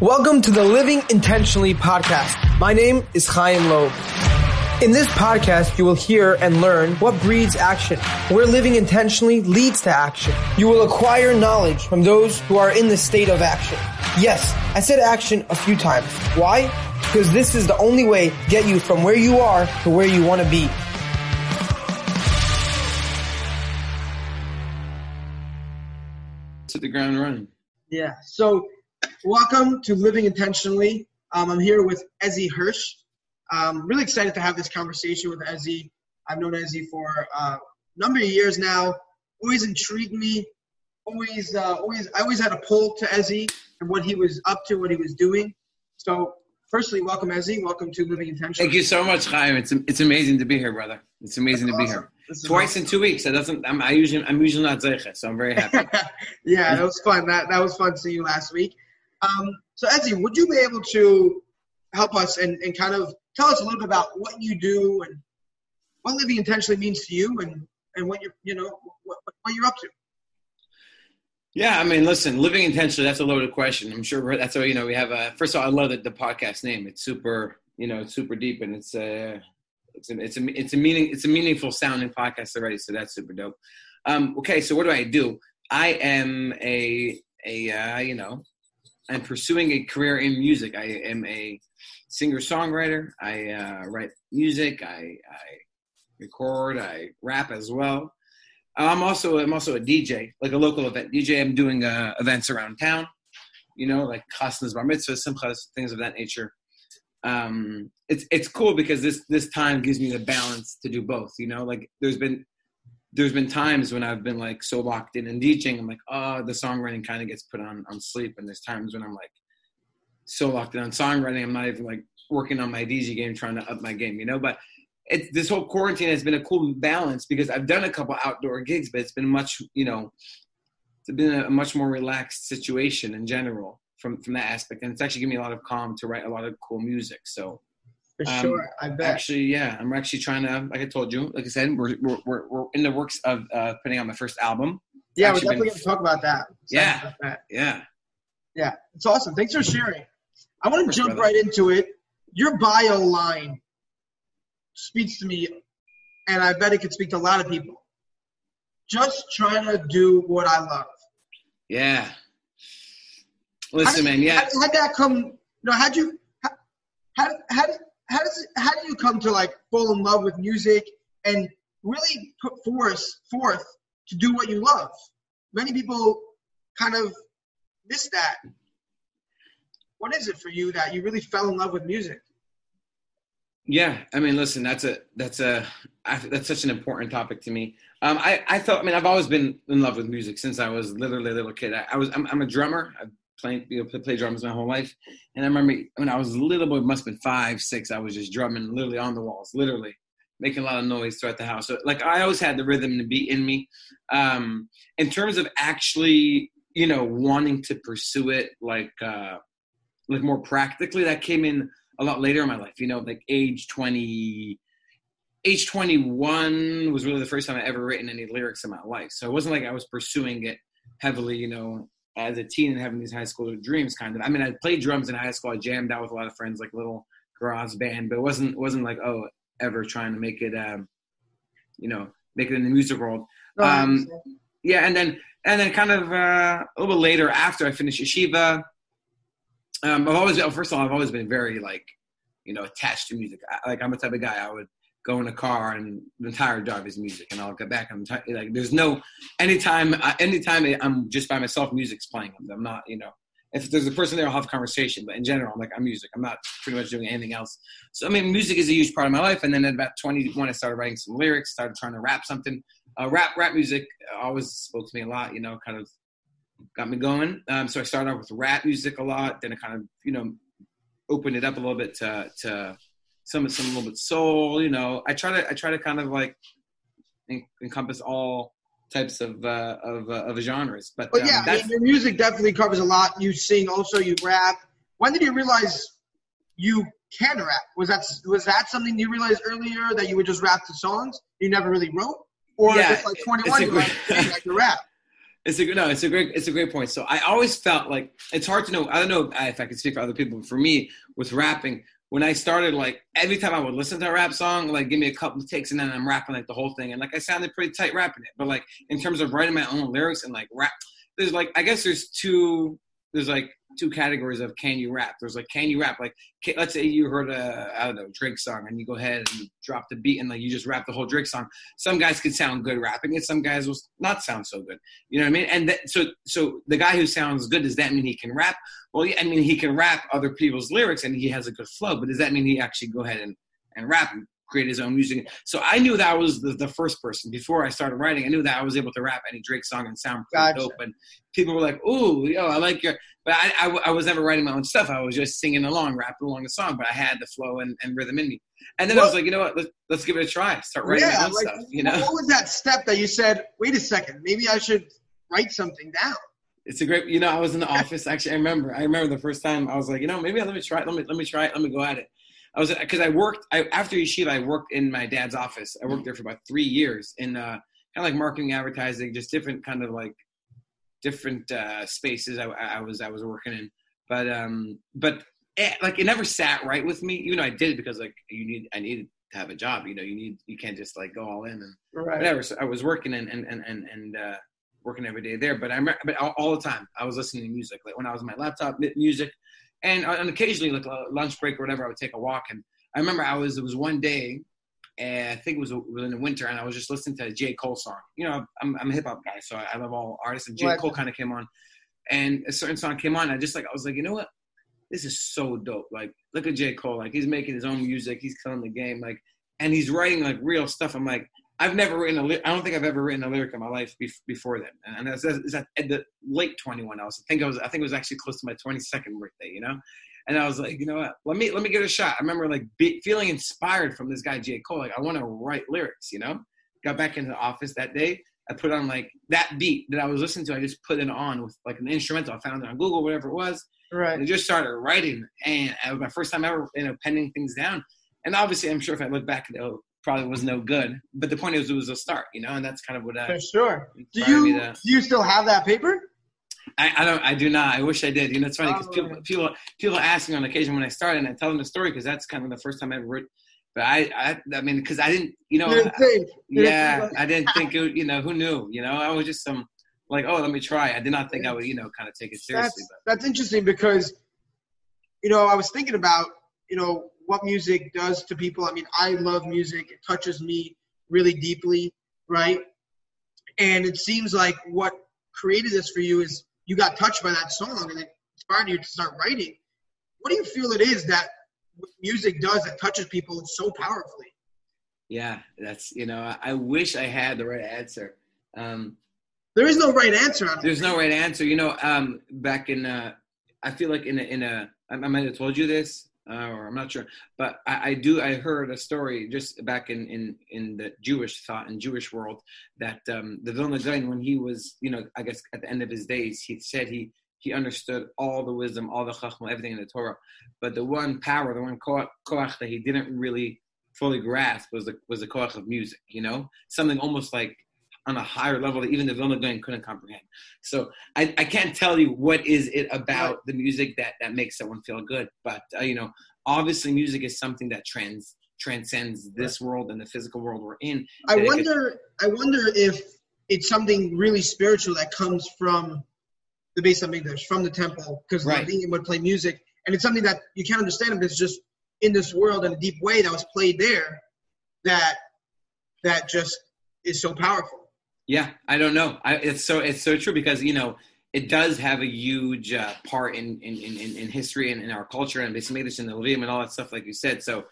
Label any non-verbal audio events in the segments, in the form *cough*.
Welcome to the Living Intentionally podcast. My name is Chaim Loeb. In this podcast, you will hear and learn what breeds action, where living intentionally leads to action. You will acquire knowledge from those who are in the state of action. Yes, I said action a few times. Why? Because this is the only way to get you from where you are to where you want to be. To the ground running. Yeah. So, welcome to Living Intentionally. Um, I'm here with Ezzi Hirsch. Um, really excited to have this conversation with Ezzi. I've known Ezzi for uh, a number of years now. Always intrigued me. Always, uh, always, I always had a pull to Ezzi and what he was up to, what he was doing. So, firstly, welcome Ezzi. Welcome to Living Intentionally. Thank you so much, Chaim. It's it's amazing to be here, brother. It's amazing That's to be here. Twice in two weeks. That doesn't. I'm, I usually I'm usually not zeicha, so I'm very happy. *laughs* yeah, that was fun. That that was fun seeing you last week. Um, so Ezzi, would you be able to help us and, and kind of tell us a little bit about what you do and what living intentionally means to you and, and what you you know what, what you're up to? yeah, I mean, listen, living intentionally. That's a loaded question. I'm sure that's why you know we have a. First of all, I love the, the podcast name. It's super, you know, it's super deep and it's uh it's a it's a it's a meaning it's a meaningful sounding podcast already. So that's super dope. Um, okay, so what do I do? I am a a uh, you know I'm pursuing a career in music. I am a singer songwriter. I uh, write music. I, I record. I rap as well. I'm also I'm also a DJ, like a local event DJ. I'm doing uh, events around town. You know, like chasnas, bar mitzvahs, simchas, things of that nature. Um, it's it's cool because this this time gives me the balance to do both. You know, like there's been there's been times when I've been like so locked in and DJing, I'm like, oh, the songwriting kind of gets put on on sleep, and there's times when I'm like so locked in on songwriting, I'm not even like working on my DJ game, trying to up my game, you know. But it's this whole quarantine has been a cool balance because I've done a couple outdoor gigs, but it's been much, you know, it's been a much more relaxed situation in general from from that aspect, and it's actually given me a lot of calm to write a lot of cool music. So For Um, sure, I bet. Actually, yeah, I'm actually trying to, like I told you, like I said, we're we're we're, we're in the works of uh, putting out my first album. yeah, we're actually definitely been- going to talk about that. Yeah. About that. Yeah, yeah, it's awesome. Thanks for sharing. I want to jump brother. right into it. Your bio line speaks to me, and I bet it could speak to a lot of people. Just trying to do what I love. yeah. Listen, did- man, yeah. How, how'd that come? You know, how'd you? How, how, how, how does how do you come to like fall in love with music and really put forth forth to do what you love? Many people kind of miss that. What is it for you that you really fell in love with music? Yeah, I mean, listen, that's a that's a I, that's such an important topic to me. Um, I I felt, I mean, I've always been in love with music since I was literally a little kid. I, I was I'm, I'm a drummer. I've played you know play, drums my whole life, and I remember when I was a little boy, must have been five, six. I was just drumming literally on the walls, literally making a lot of noise throughout the house. So like I always had the rhythm to be in me. Um, in terms of actually, you know, wanting to pursue it, like uh, like more practically, that came in a lot later in my life. You know, like age twenty, age twenty one was really the first time I ever written any lyrics in my life. So it wasn't like I was pursuing it heavily. You know, as a teen and having these high school dreams, kind of. I mean, I played drums in high school. I jammed out with a lot of friends, like little garage band, but it wasn't wasn't like oh ever trying to make it, um, you know, make it in the music world I Um, yeah, and then and then kind of uh, a little bit later after I finished yeshiva, um, I've always well, first of all I've always been very like you know attached to music. I, like I'm a type of guy I would go in a car and the entire drive is music, and I'll get back. I'm ti- like there's no anytime anytime I'm just by myself, music's playing. I'm not you know. If there's a person there, I'll have a conversation. But in general, I'm like, I'm music. I'm not pretty much doing anything else. So, I mean, music is a huge part of my life. And then at about 21, I started writing some lyrics, started trying to rap something uh, rap rap music always spoke to me a lot. You know, kind of got me going. Um, so I started off with rap music a lot. Then I kind of you know opened it up a little bit to to some some a little bit soul. You know, I try to I try to kind of like en- encompass all types of uh, of uh, of genres. But But um, yeah, I mean, your music definitely covers a lot. You sing, also you rap. When did you realize you can rap? Was that was that something you realized earlier that you would just rap the songs? You never really wrote, or Yeah, just like twenty one, you like, great- "Hey, I rap. *laughs* It's a no. It's a great. It's a great point. So I always felt like it's hard to know. I don't know if I can speak for other people. But for me, with rapping, when I started, like every time I would listen to a rap song, like give me a couple of takes, and then I'm rapping like the whole thing, and like I sounded pretty tight rapping it. But like in terms of writing my own lyrics and like rap, there's like I guess there's two. There's like two categories of can you rap. There's like can you rap? Like can, let's say you heard a I don't know Drake song and you go ahead and drop the beat and like you just rap the whole Drake song. Some guys can sound good rapping it. Some guys will not sound so good. You know what I mean? And that, so so the guy who sounds good does that mean he can rap? Well, yeah, I mean he can rap other people's lyrics and he has a good flow. But does that mean he actually go ahead and and rap and create his own music. So I knew that was the, the, first person before I started writing. I knew that I was able to rap any Drake song and sound pretty gotcha. dope. And people were like, "Ooh, yo, I like your." But I, I, I, was never writing my own stuff. I was just singing along, rapping along the song. But I had the flow and, and rhythm in me. And then I was like, you know what? Let's, let's give it a try. Start writing yeah, my own like, stuff. You know, what was that step that you said? Wait a second, maybe I should write something down. It's a great, you know. I was in the office. Actually, I remember. I remember the first time I was like, you know, maybe let me try it. Let me let me try it. Let me go at it. I was because I worked I, after yeshiva. I worked in my dad's office. I worked there for about three years in uh, kind of like marketing, advertising, just different kind of like different uh, spaces I, I, was I was working in. But um, but it, like it never sat right with me. Even though I did it because like you need I needed to have a job. You know, you need you can't just like go all in and right. whatever. So I was working and and and and, and uh, working every day there. But I remember, but all, all, the time I was listening to music. Like when I was on my laptop, music. And, and occasionally, like lunch break or whatever, I would take a walk. And I remember I was, it was one day, and I think it was, it was in the winter, and I was just listening to a J. Cole song. You know, I'm, I'm a hip hop guy, so I, love all artists. And J. Right. Cole kind of came on, and a certain song came on. I just like, I was like, you know what? This is so dope. Like, look at J. Cole. Like, he's making his own music. He's killing the game. Like, and he's writing like real stuff. I'm like, I've never written a. Li- I don't think I've ever written a lyric in my life be- before then, and that's, that's, at the late 21. I was. I think I was. I think it was actually close to my 22nd birthday. You know, and I was like, you know what? Let me let me get a shot. I remember like be, feeling inspired from this guy J Cole. Like I want to write lyrics. You know, got back into the office that day. I put on like that beat that I was listening to. I just put it on with like an instrumental. I found it on Google, whatever it was. Right. And I just started writing, and it was my first time ever, you know, penning things down. And obviously, I'm sure if I look back, it probably was no good. But the point is, it was a start, you know, and that's kind of what I. For sure. Do you do you still have that paper? I, I, don't. I do not. I wish I did. You know, it's funny because oh, people, people people ask me on occasion when I started, and I tell them the story because that's kind of the first time I ever wrote. But I, I, I mean, because I didn't, you know, think. *laughs* yeah, I didn't think it. You know, who knew? You know, I was just some like, oh, let me try. I did not think I would, you know, kind of take it seriously. That's, that's interesting because, you know, I was thinking about, you know, what music does to people. I mean, I love music. It touches me really deeply, right? And it seems like what created this for you is you got touched by that song and it inspired you to start writing. What do you feel it is that music does that touches people so powerfully? Yeah, that's you know, I wish I had the right answer. Um, there is no right answer. There's no right answer. You know, um, back in, uh, I feel like in a, in a, I might have told you this uh, or I'm not sure, but I, I, do. I heard a story just back in in in the Jewish thought and Jewish world that um, the Vilna Gaon, when he was, you know, I guess at the end of his days, he said he he understood all the wisdom, all the chachma, everything in the Torah, but the one power, the one koach, that he didn't really fully grasp was the was the koach of music. You know, something almost like on a higher level that even the Vilna Gaon couldn't comprehend. So I, I can't tell you what is it about the music that, that makes someone feel good, but uh, you know, obviously music is something that trans transcends this world and the physical world we're in. I wonder, could, I wonder if it's something really spiritual that comes from the base of English, from the temple, because right. being would play music, and it's something that you can't understand, but it's just in this world in a deep way that was played there, that that just is so powerful. Yeah, I don't know. I, it's so it's so true because you know it does have a huge uh, part in, in, in, in history and in our culture and Bismillah and the Levim and all that stuff, like you said. So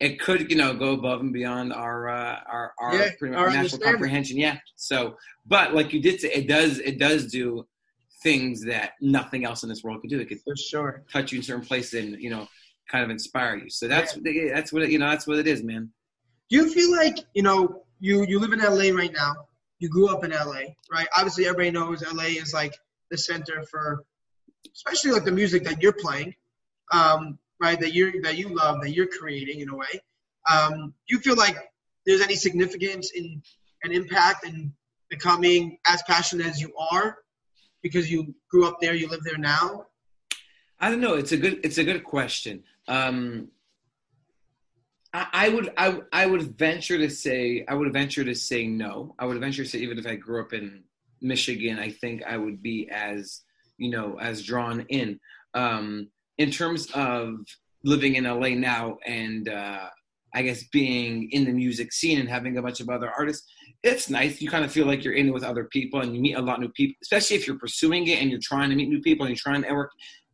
it could, you know, go above and beyond our uh, our our, yeah, pretty our national comprehension. Yeah. So, but like you did say, it does it does do things that nothing else in this world could do. It could for sure touch you in certain places and you know kind of inspire you. So that's yeah. that's what it, you know that's what it is, man. Do you feel like you know you you live in LA right now? You grew up in LA, right? Obviously, everybody knows LA is like the center for, especially like the music that you're playing, um, right? That you that you love, that you're creating in a way. Um, you feel like there's any significance in an impact in becoming as passionate as you are because you grew up there, you live there now? I don't know. It's a good it's a good question. Um, I, would I I would venture to say I would venture to say no. I would venture to say even if I grew up in Michigan, I think I would be as you know as drawn in. Um, in terms of living in LA now and uh, I guess being in the music scene and having a bunch of other artists, it's nice. You kind of feel like you're in it with other people and you meet a lot of new people, especially if you're pursuing it and you're trying to meet new people and you're trying to network.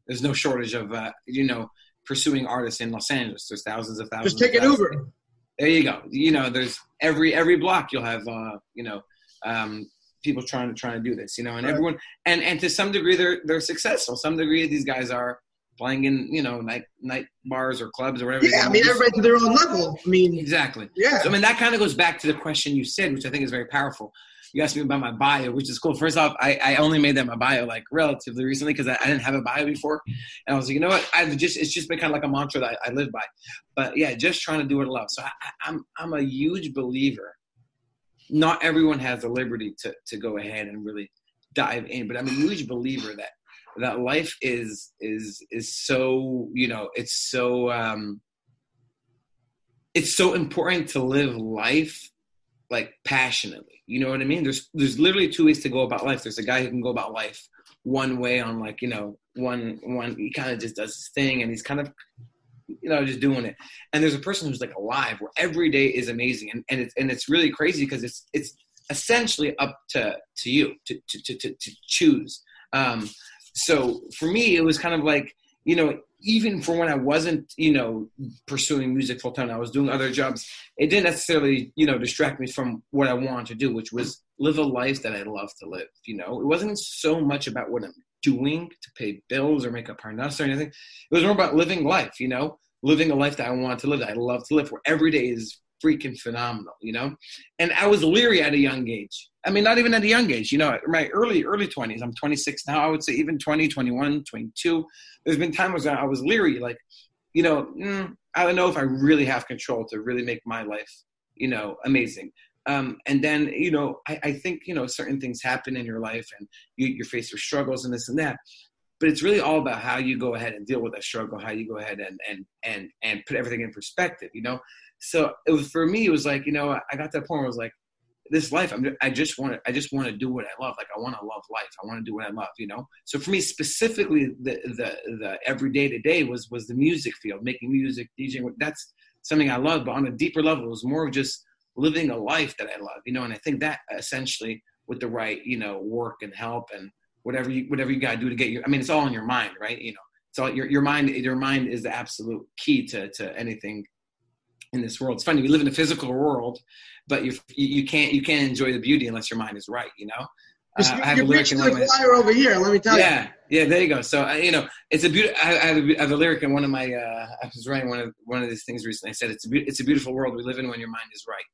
There's no shortage of, uh, you know, pursuing artists in Los Angeles. There's thousands of thousands. Just take an Uber. There you go. You know, there's every every block you'll have, uh, you know, um, people trying to trying to do this. You know, and right. everyone and and to some degree they're they're successful. Some degree these guys are playing in you know night night bars or clubs or whatever. Yeah, I mean everybody to their own level. I mean exactly. Yeah. So, I mean that kind of goes back to the question you said, which I think is very powerful. You asked me about my bio, which is cool. First off, I, I only made that my bio like relatively recently because I, I, didn't have a bio before, and I was like, you know what? I've just it's just been kind of like a mantra that I, I live by. But yeah, just trying to do what I love. So I, I'm I'm a huge believer. Not everyone has the liberty to to go ahead and really dive in, but I'm a huge believer that that life is is is so you know it's so um it's so important to live life like passionately. You know what i mean? There's there's literally two ways to go about life. There's a guy who can go about life one way on like you know one one he kind of just does his thing and he's kind of you know just doing it. And there's a person who's like alive where every day is amazing. And, and it's and it's really crazy because it's it's essentially up to to you to to to, to choose. Um so for me, it was kind of like, you know, even for when I wasn't, you know, pursuing music full time, I was doing other jobs. It didn't necessarily, you know, distract me from what I wanted to do, which was live a life that I love to live. You know, it wasn't so much about what I'm doing to pay bills or make a parnas or anything. It was more about living life. You know, living a life that I want to live, that I love to live, where every day is freaking phenomenal, you know? And I was leery at a young age. I mean, not even at a young age, you know, my early, early 20s. I'm 26 now. I would say even 20, 21, 22. There's been times when I was leery, like, you know, mm, I don't know if I really have control to really make my life, you know, amazing. Um, and then, you know, I, I, think, you know, certain things happen in your life and you, you're faced with struggles and this and that but it's really all about how you go ahead and deal with that struggle how you go ahead and and and and put everything in perspective you know so it was for me. It was like you know I got to that point where I was like, this life. I'm, I just want to. I just want to do what I love. Like I want to love life. I want to do what I love. You know. So for me specifically, the the the every day to day was was the music field, making music, DJing. That's something I love. But on a deeper level, it was more of just living a life that I love. You know. And I think that essentially with the right you know work and help and whatever you whatever you got to do to get your. I mean, it's all in your mind, right? You know. So your your mind your mind is the absolute key to to anything in this world. It's funny we live in a physical world, but you you can't you can't enjoy the beauty unless your mind is right. You know. Uh, I have a lyric in one of my, flyer over here. Let me tell yeah, you. Yeah, yeah. There you go. So uh, you know, it's a beautiful. I, I, have a lyric in one of my. Uh, I was writing one of one of these things recently. I said it's a be- it's a beautiful world we live in when your mind is right,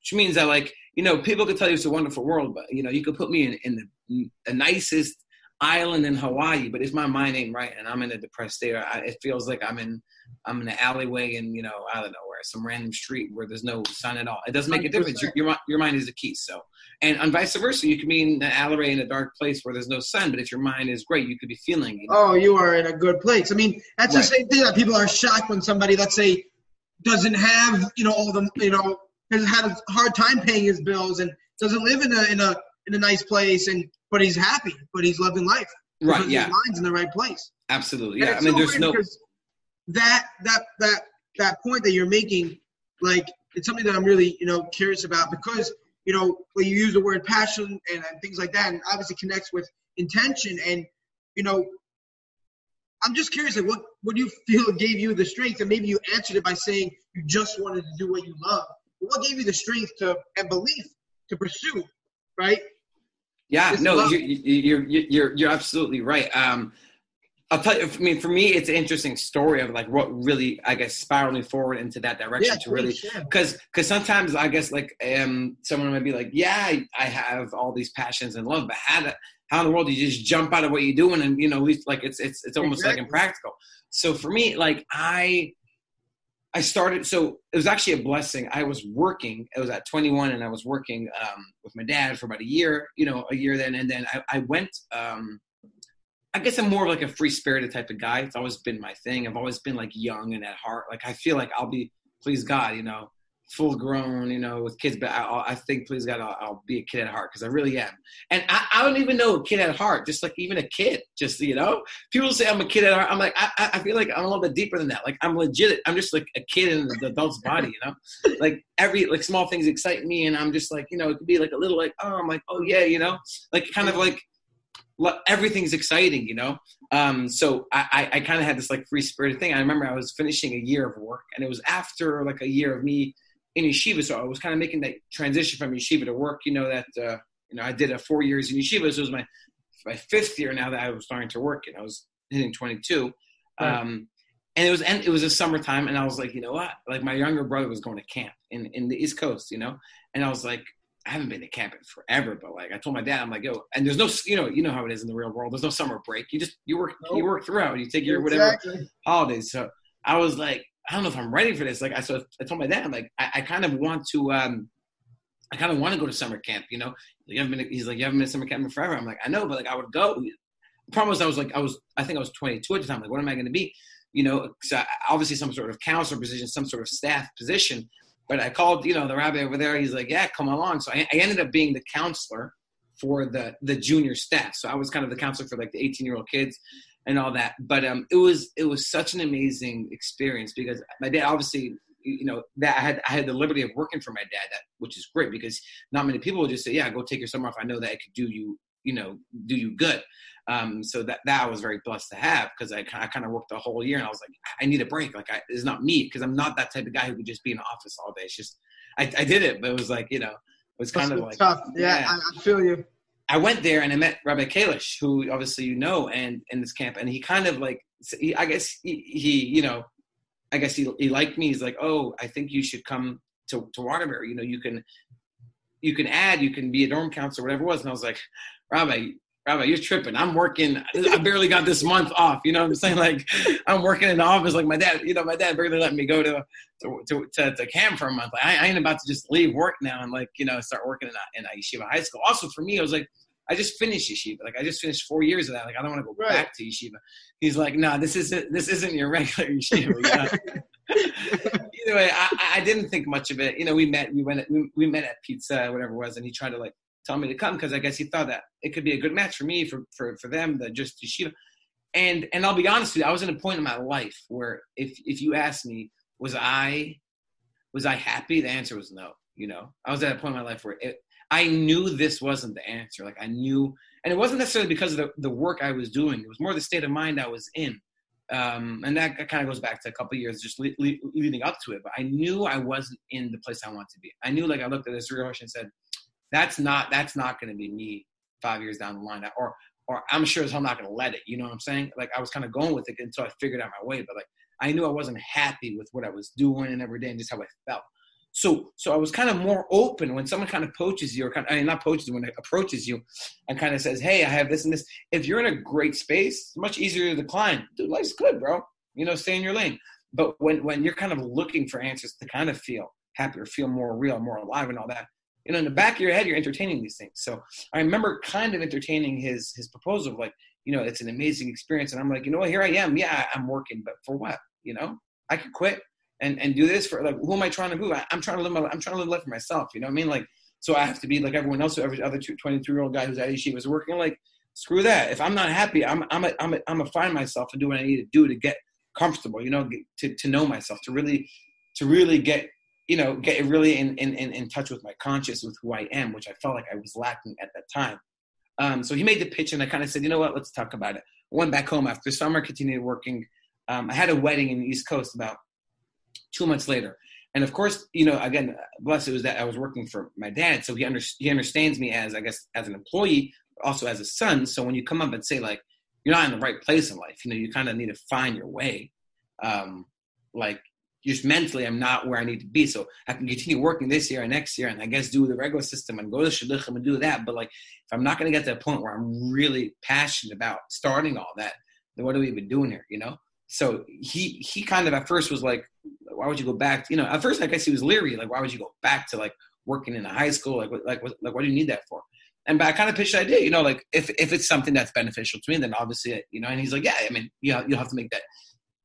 which means that like you know people could tell you it's a wonderful world, but you know you could put me in in the, the nicest island in Hawaii, but if my mind ain't right and I'm in a depressed state, I, it feels like I'm in I'm in an alleyway and you know I don't know some random street where there's no sun at all. It doesn't make 100%. a difference. Your, your, your mind is the key. So and, and vice versa, you can be in an alleyway in a dark place where there's no sun, but if your mind is great, you could be feeling. You know? Oh, you are in a good place. I mean, that's right. the same thing that people are shocked when somebody, let's say, doesn't have you know all the you know has had a hard time paying his bills and doesn't live in a in a in a nice place and but he's happy, but he's loving life. Right. Yeah. His mind's in the right place. Absolutely. Yeah. I mean, so there's no that that that that point that you're making, like it's something that I'm really you know curious about because you know when you use the word passion and, and things like that, and obviously connects with intention and you know I'm just curious, like, what what do you feel *laughs* gave you the strength? And maybe you answered it by saying you just wanted to do what you love. But what gave you the strength to and belief to pursue, right? Yeah, no, you're, you're, you're, you're absolutely right. Um, I'll tell you, I mean, for me, it's an interesting story of like what really, I guess, spiraling forward into that direction yeah, to really, because, because sometimes I guess like um, someone might be like, yeah, I, I have all these passions and love, but how, to, how in the world do you just jump out of what you're doing and you know, at least like it's it's it's almost exactly. like impractical. So for me, like I, I started. So it was actually a blessing. I was working. I was at 21, and I was working um, with my dad for about a year. You know, a year then, and then I, I went. Um, I guess I'm more of like a free spirited type of guy. It's always been my thing. I've always been like young and at heart. Like I feel like I'll be, please God, you know, full grown, you know, with kids. But I, I think, please God, I'll, I'll, be a kid at heart because I really am. And I, I, don't even know a kid at heart, just like even a kid. Just you know, people say I'm a kid at heart. I'm like, I, I feel like I'm a little bit deeper than that. Like I'm legit. I'm just like a kid in the adult's body. You know, *laughs* like every like small things excite me, and I'm just like, you know, it could be like a little like, oh, I'm like, oh yeah, you know, like kind of like everything's exciting, you know. Um, so I, I, I kind of had this like free spirited thing. I remember I was finishing a year of work, and it was after like a year of me in yeshiva. So I was kind of making that transition from yeshiva to work. You know that uh, you know I did a four years in yeshiva. So it was my my fifth year now that I was starting to work, and I was hitting 22. Right. Um, and it was and it was a summertime, and I was like, you know what? Like my younger brother was going to camp in in the East Coast, you know, and I was like, I haven't been to camp in forever, but like I told my dad, I'm like, yo, and there's no, you know, you know how it is in the real world. There's no summer break. You just you work nope. you work throughout. You take your exactly. whatever holidays. So I was like, I don't know if I'm ready for this. Like I so I told my dad, I'm like, I, I kind of want to um I kind of want to go to summer camp, you know. You haven't been, he's like, you haven't been to summer camp in forever. I'm like, I know, but like I would go. The problem was I was like, I was, I think I was 22 at the time. Like, what am I going to be? You know, so obviously some sort of counselor position, some sort of staff position. But I called, you know, the rabbi over there. He's like, yeah, come along. So I, I ended up being the counselor for the the junior staff. So I was kind of the counselor for like the 18 year old kids and all that. But um, it was it was such an amazing experience because my dad obviously you know that I had I had the liberty of working for my dad that which is great because not many people would just say yeah go take your summer off I know that it could do you you know do you good um, so that that I was very blessed to have because I, I kind of worked the whole year and I was like I need a break like I, it's not me because I'm not that type of guy who could just be in the office all day it's just I, I did it but it was like you know it was kind That's of like tough yeah, yeah. I, I feel you I went there and I met Rabbi Kalish, who obviously you know, and in this camp, and he kind of like, he, I guess he, he, you know, I guess he, he liked me. He's like, oh, I think you should come to, to Waterbury. You know, you can, you can add, you can be a dorm counselor, whatever it was. And I was like, Rabbi, Rabbi, you're tripping. I'm working. *laughs* I barely got this month off. You know what I'm saying? Like, I'm working in the office. Like my dad, you know, my dad barely let me go to to to, to, to camp for a month. Like, I, I, ain't about to just leave work now and like you know start working in a, in a yeshiva high school. Also, for me, I was like, I just finished yeshiva. Like I just finished four years of that. Like I don't want to go right. back to yeshiva. He's like, no, nah, this isn't this isn't your regular *laughs* yeshiva. *laughs* Either way, I, I didn't think much of it. You know, we met, we went, we, we met at pizza, whatever it was, and he tried to like tell me to come because I guess he thought that it could be a good match for me, for for for them, the just yeshiva. And and I'll be honest with you, I was in a point in my life where if if you asked me, was I was I happy? The answer was no. You know, I was at a point in my life where it, I knew this wasn't the answer. Like I knew, and it wasn't necessarily because of the, the work I was doing. It was more the state of mind I was in. Um, and that, kind of goes back to a couple years just le- le- leading up to it. But I knew I wasn't in the place I want to be. I knew, like, I looked at this real and said, "That's not that's not going to be me five years down the line." Or or I'm sure as hell I'm not going to let it. You know what I'm saying? Like I was kind of going with it until I figured out my way. But like I knew I wasn't happy with what I was doing and every day and just how I felt. So, so I was kind of more open when someone kind of poaches you, or kind of, I mean, not poaches when it approaches you, and kind of says, "Hey, I have this and this." If you're in a great space, it's much easier to decline. Dude, life's good, bro. You know, stay in your lane. But when when you're kind of looking for answers to kind of feel happier, feel more real, more alive, and all that, you know, in the back of your head, you're entertaining these things. So I remember kind of entertaining his his proposal, like, you know, it's an amazing experience, and I'm like, you know what, here I am. Yeah, I'm working, but for what? You know, I could quit and and do this for like who am I trying to move? I, am trying to live my I'm trying to live life for myself. You know what I mean? Like so I have to be like everyone else, every other 23 year old guy who's at yeshiva was working. Like screw that. If I'm not happy, I'm I'm a, I'm a, I'm a find myself and do what I need to do to get comfortable. You know, to to know myself, to really to really get you know get really in in in touch with my conscious with who I am, which I felt like I was lacking at that time. Um, so he made the pitch, and I kind of said, you know what, let's talk about it. I went back home after summer, continued working. Um, I had a wedding in the East Coast about two months later. And of course, you know, again, blessed it was that I was working for my dad, so he under, he understands me as I guess as an employee, but also as a son. So when you come up and say like you're not in the right place in life, you know, you kind of need to find your way. Um, like just mentally, I'm not where I need to be. So I can continue working this year and next year, and I guess do the regular system and go to shidduchim and do that. But like, if I'm not going to get to a point where I'm really passionate about starting all that, then what are we even doing here? You know? So he he kind of at first was like, why would you go back? You know, at first I guess he was leery. Like, why would you go back to like working in a high school? Like, like, like, what do you need that for? And but I kind of pitched the idea, you know, like if if it's something that's beneficial to me, then obviously, you know. And he's like, yeah, I mean, you you'll have to make that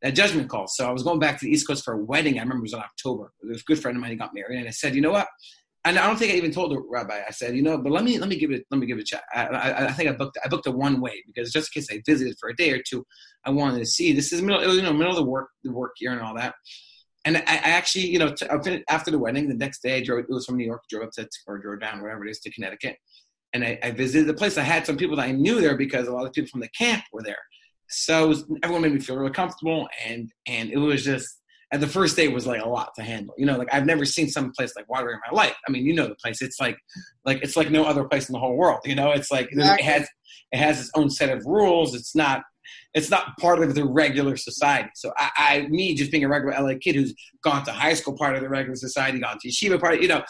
that judgment call. So I was going back to the East Coast for a wedding. I remember it was in October. It was a good friend of mine. He got married, and I said, you know what? And I don't think I even told the rabbi. I said, you know, but let me let me give it let me give it a chat. I, I, I think I booked I booked a one way because just in case I visited for a day or two, I wanted to see. This is middle you know middle of the work the work year and all that. And I, I actually you know t- after the wedding the next day I drove it was from New York drove up to or drove down wherever it is to Connecticut, and I, I visited the place. I had some people that I knew there because a lot of people from the camp were there. So was, everyone made me feel really comfortable, and and it was just and the first day was like a lot to handle. You know, like I've never seen some place like water in my life. I mean, you know the place. It's like like it's like no other place in the whole world. You know, it's like exactly. it has it has its own set of rules. It's not it's not part of the regular society. So I, I me just being a regular LA kid who's gone to high school part of the regular society, gone to yeshiva part, you know,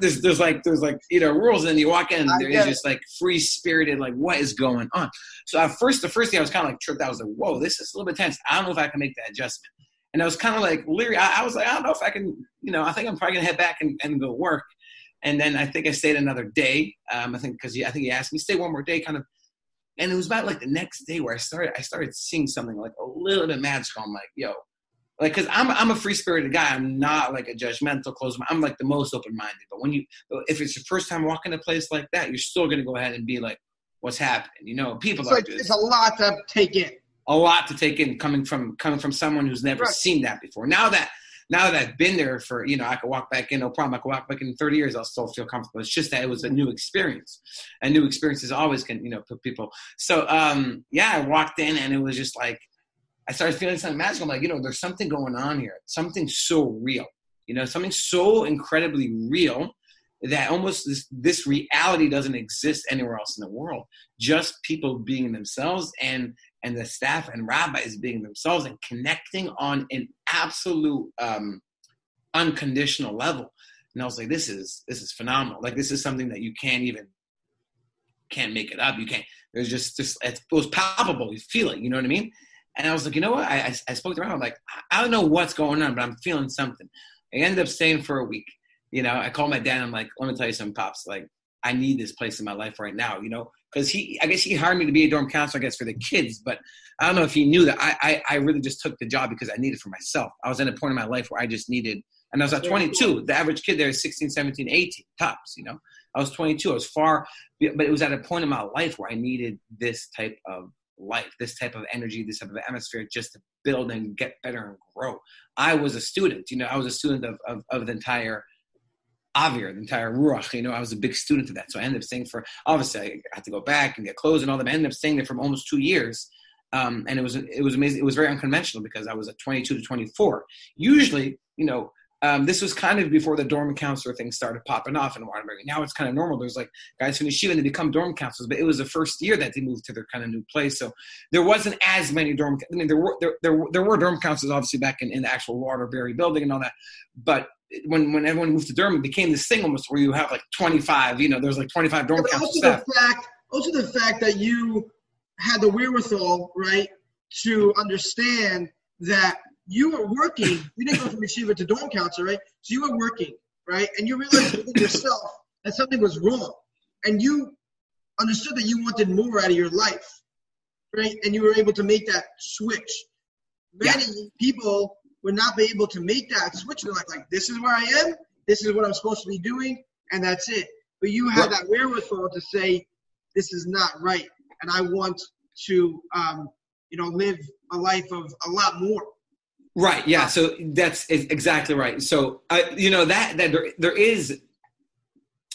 there's, there's like there's like you know rules, and you walk in, there is just like free spirited, like what is going on? So at first, the first thing I was kind of like tripped. I was like, whoa, this is a little bit tense. I don't know if I can make that adjustment. And I was kind of like leery. I, I, was like, I don't know if I can, you know, I think I'm probably gonna head back and, and go work. And then I think I stayed another day. Um, I think because I think he asked me stay one more day, kind of. And it was about like the next day where I started I started seeing something like a little bit magical. I'm like, yo, like because I'm I'm a free spirited guy. I'm not like a judgmental closed. I'm like the most open minded. But when you if it's your first time walking a place like that, you're still gonna go ahead and be like, what's happening? You know, people it's like, it's a lot to take in a lot to take in coming from coming from someone who's never right. seen that before. Now that now that I've been there for, you know, I could walk back in, no problem. I could walk back in 30 years, I'll still feel comfortable. It's just that it was a new experience. And new experiences always can, you know, put people. So, um, yeah, I walked in and it was just like, I started feeling something magical. I'm like, you know, there's something going on here. Something so real, you know, something so incredibly real that almost this, this reality doesn't exist anywhere else in the world. Just people being themselves and and the staff and rabbis being themselves and connecting on an absolute um, unconditional level. And I was like, this is this is phenomenal. Like this is something that you can't even can't make it up. You can't. There's just just it was palpable. You feel it. You know what I mean? And I was like, you know what? I, I, I spoke to him. I'm like, I don't know what's going on, but I'm feeling something. I ended up staying for a week. You know, I called my dad. I'm like, let me tell you something, pops. Like, I need this place in my life right now. You know, because he, I guess he hired me to be a dorm counselor, I guess, for the kids. But I don't know if he knew that I, I, I really just took the job because I needed for myself. I was at a point in my life where I just needed, and I was at 22. The average kid there is 16, 17, 18 tops. You know, I was 22. I was far, but it was at a point in my life where I needed this type of life, this type of energy, this type of atmosphere, just to build and get better and grow. I was a student. You know, I was a student of, of, of the entire Avir, the entire Ruach. You know, I was a big student of that. So I ended up staying for, obviously, I had to go back and get clothes and all that. I ended up staying there for almost two years. Um, and it was it was amazing. It was very unconventional because I was at 22 to 24. Usually, you know, um, this was kind of before the dorm counselor thing started popping off in Waterbury. Now it's kind of normal. There's like guys finish yeshiva and they become dorm counselors, but it was the first year that they moved to their kind of new place. So there wasn't as many dorm. I mean, there were there there, there were dorm counselors obviously back in, in the actual Waterbury building and all that, but when when everyone moved to Durham, it became this thing almost where you have like 25. You know, there's like 25 dorm yeah, also staff. The fact, also the fact that you had the wherewithal, right, to understand that you were working. You didn't go from yeshiva to dorm counselor, right? So you were working, right, and you realized within yourself that something was wrong, and you understood that you wanted more out of your life, right? And you were able to make that switch. Many yeah. people would not be able to make that switch. They're like, like this is where I am. This is what I'm supposed to be doing, and that's it. But you have that wherewithal to say, this is not right, and I want to, um, you know, live a life of a lot more. Right. Yeah. So that's exactly right. So, uh, you know that that there there is,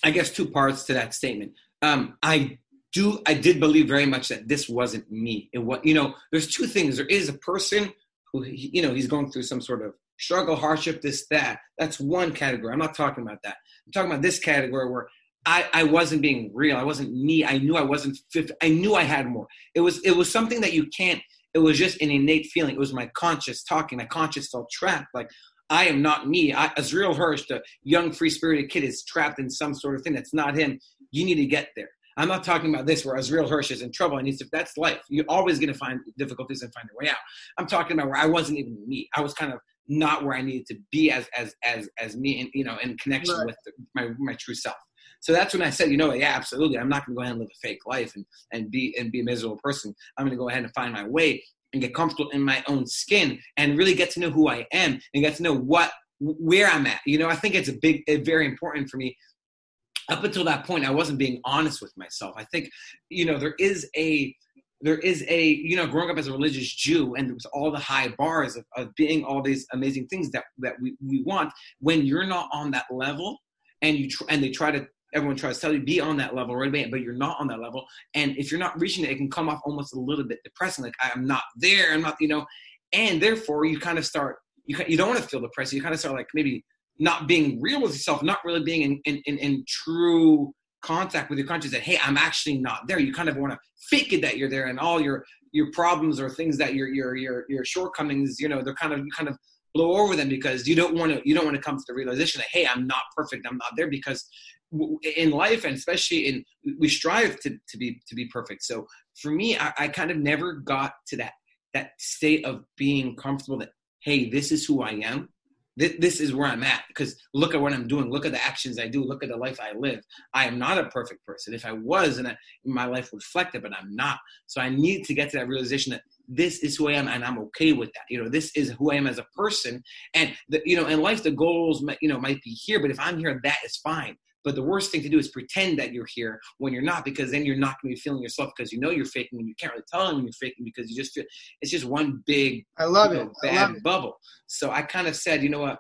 I guess, two parts to that statement. Um, I do I did believe very much that this wasn't me. It was you know there's two things. There is a person who you know he's going through some sort of struggle, hardship, this, that. That's one category. I'm not talking about that. I'm talking about this category where I, I wasn't being real. I wasn't me. I knew I wasn't fit. I knew I had more. It was it was something that you can't. It was just an innate feeling. It was my conscious talking. My conscious felt trapped. Like I am not me. I, Azriel Hirsch, the young free spirited kid, is trapped in some sort of thing that's not him. You need to get there. I'm not talking about this where Azriel Hirsch is in trouble and he's that's life. You're always going to find difficulties and find your way out. I'm talking about where I wasn't even me. I was kind of not where I needed to be as as as as me, and you know, in connection Right. with my my true self. So that's when I said, you know, yeah, absolutely. I'm not going to go ahead and live a fake life and and be and be a miserable person. I'm going to go ahead and find my way and get comfortable in my own skin and really get to know who I am and get to know what where I'm at. You know, I think it's a big, a very important for me. Up until that point, I wasn't being honest with myself. I think, you know, there is a there is a you know growing up as a religious jew and was all the high bars of, of being all these amazing things that that we, we want when you're not on that level and you tr- and they try to everyone tries to tell you be on that level right but you're not on that level. And if you're not reaching it it can come off almost a little bit depressing like i'm not there i'm not you know? And therefore you kind of start you, you don't want to feel depressed. You kind of start like maybe not being real with yourself not really being in, in, in, in true contact with your conscience that hey i'm actually not there. You kind of want to fake it that you're there and all your your problems or things that your your your your shortcomings you know they're kind of you kind of blow over them because you don't want to you don't want to come to the realization that hey i'm not perfect i'm not there because in life and especially in we strive to, to be to be perfect. So for me I, I kind of never got to that that state of being comfortable that hey this is who i am this, is where i'm at because look at what i'm doing. Look at the actions i do. Look at the life i live. I am not a perfect person. If i was and my life would reflect it but i'm not. So i need to get to that realization that this is who I am, and I'm okay with that. You know, this is who I am as a person, and the, you know, in life, the goals, you know, might be here, but if I'm here, that is fine. But the worst thing to do is pretend that you're here when you're not, because then you're not going to be feeling yourself because you know you're faking, and you can't really tell them you're faking because you just feel it's just one big, I love you it. know, I bad love it. bubble. So I kind of said, you know what?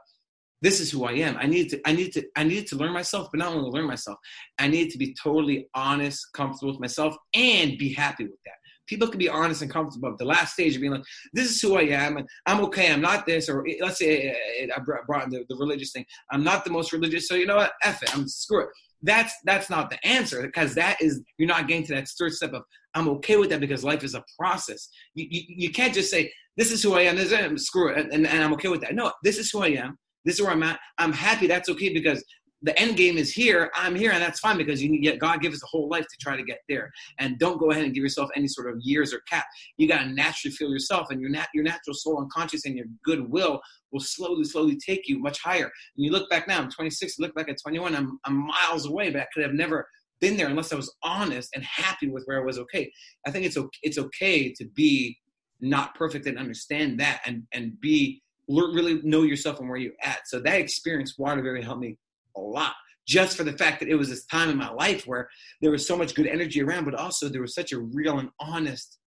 This is who I am. I need to, I need to, I needed to learn myself, but not only learn myself, I needed to be totally honest, comfortable with myself, and be happy with that people can be honest and comfortable. But the last stage of being like, this is who I am, and I'm okay. I'm not this, or eh, let's say eh, eh, I brought the, the religious thing. I'm not the most religious, so you know what? F it. I'm screw it. That's that's not the answer because that is you're not getting to that third step of I'm okay with that because life is a process. You you, you can't just say this is who I am. This is screw it, and, and I'm okay with that. No, this is who I am. This is where I'm at. I'm happy. That's okay because the end game is here. I'm here, and that's fine because you get God gives us a whole life to try to get there. And don't go ahead and give yourself any sort of years or cap. You got to naturally feel yourself, and your nat- your natural soul and conscious and your goodwill will slowly, slowly take you much higher. And you look back now, I'm 26. Look back at 21. I'm I'm miles away, but I could have never been there unless I was honest and happy with where I was. Okay, I think it's okay. It's okay to be not perfect and understand that, and and be really know yourself and where you're at. So that experience, Waterbury, helped me a lot just for the fact that it was this time in my life where there was so much good energy around, but also there was such a real and honest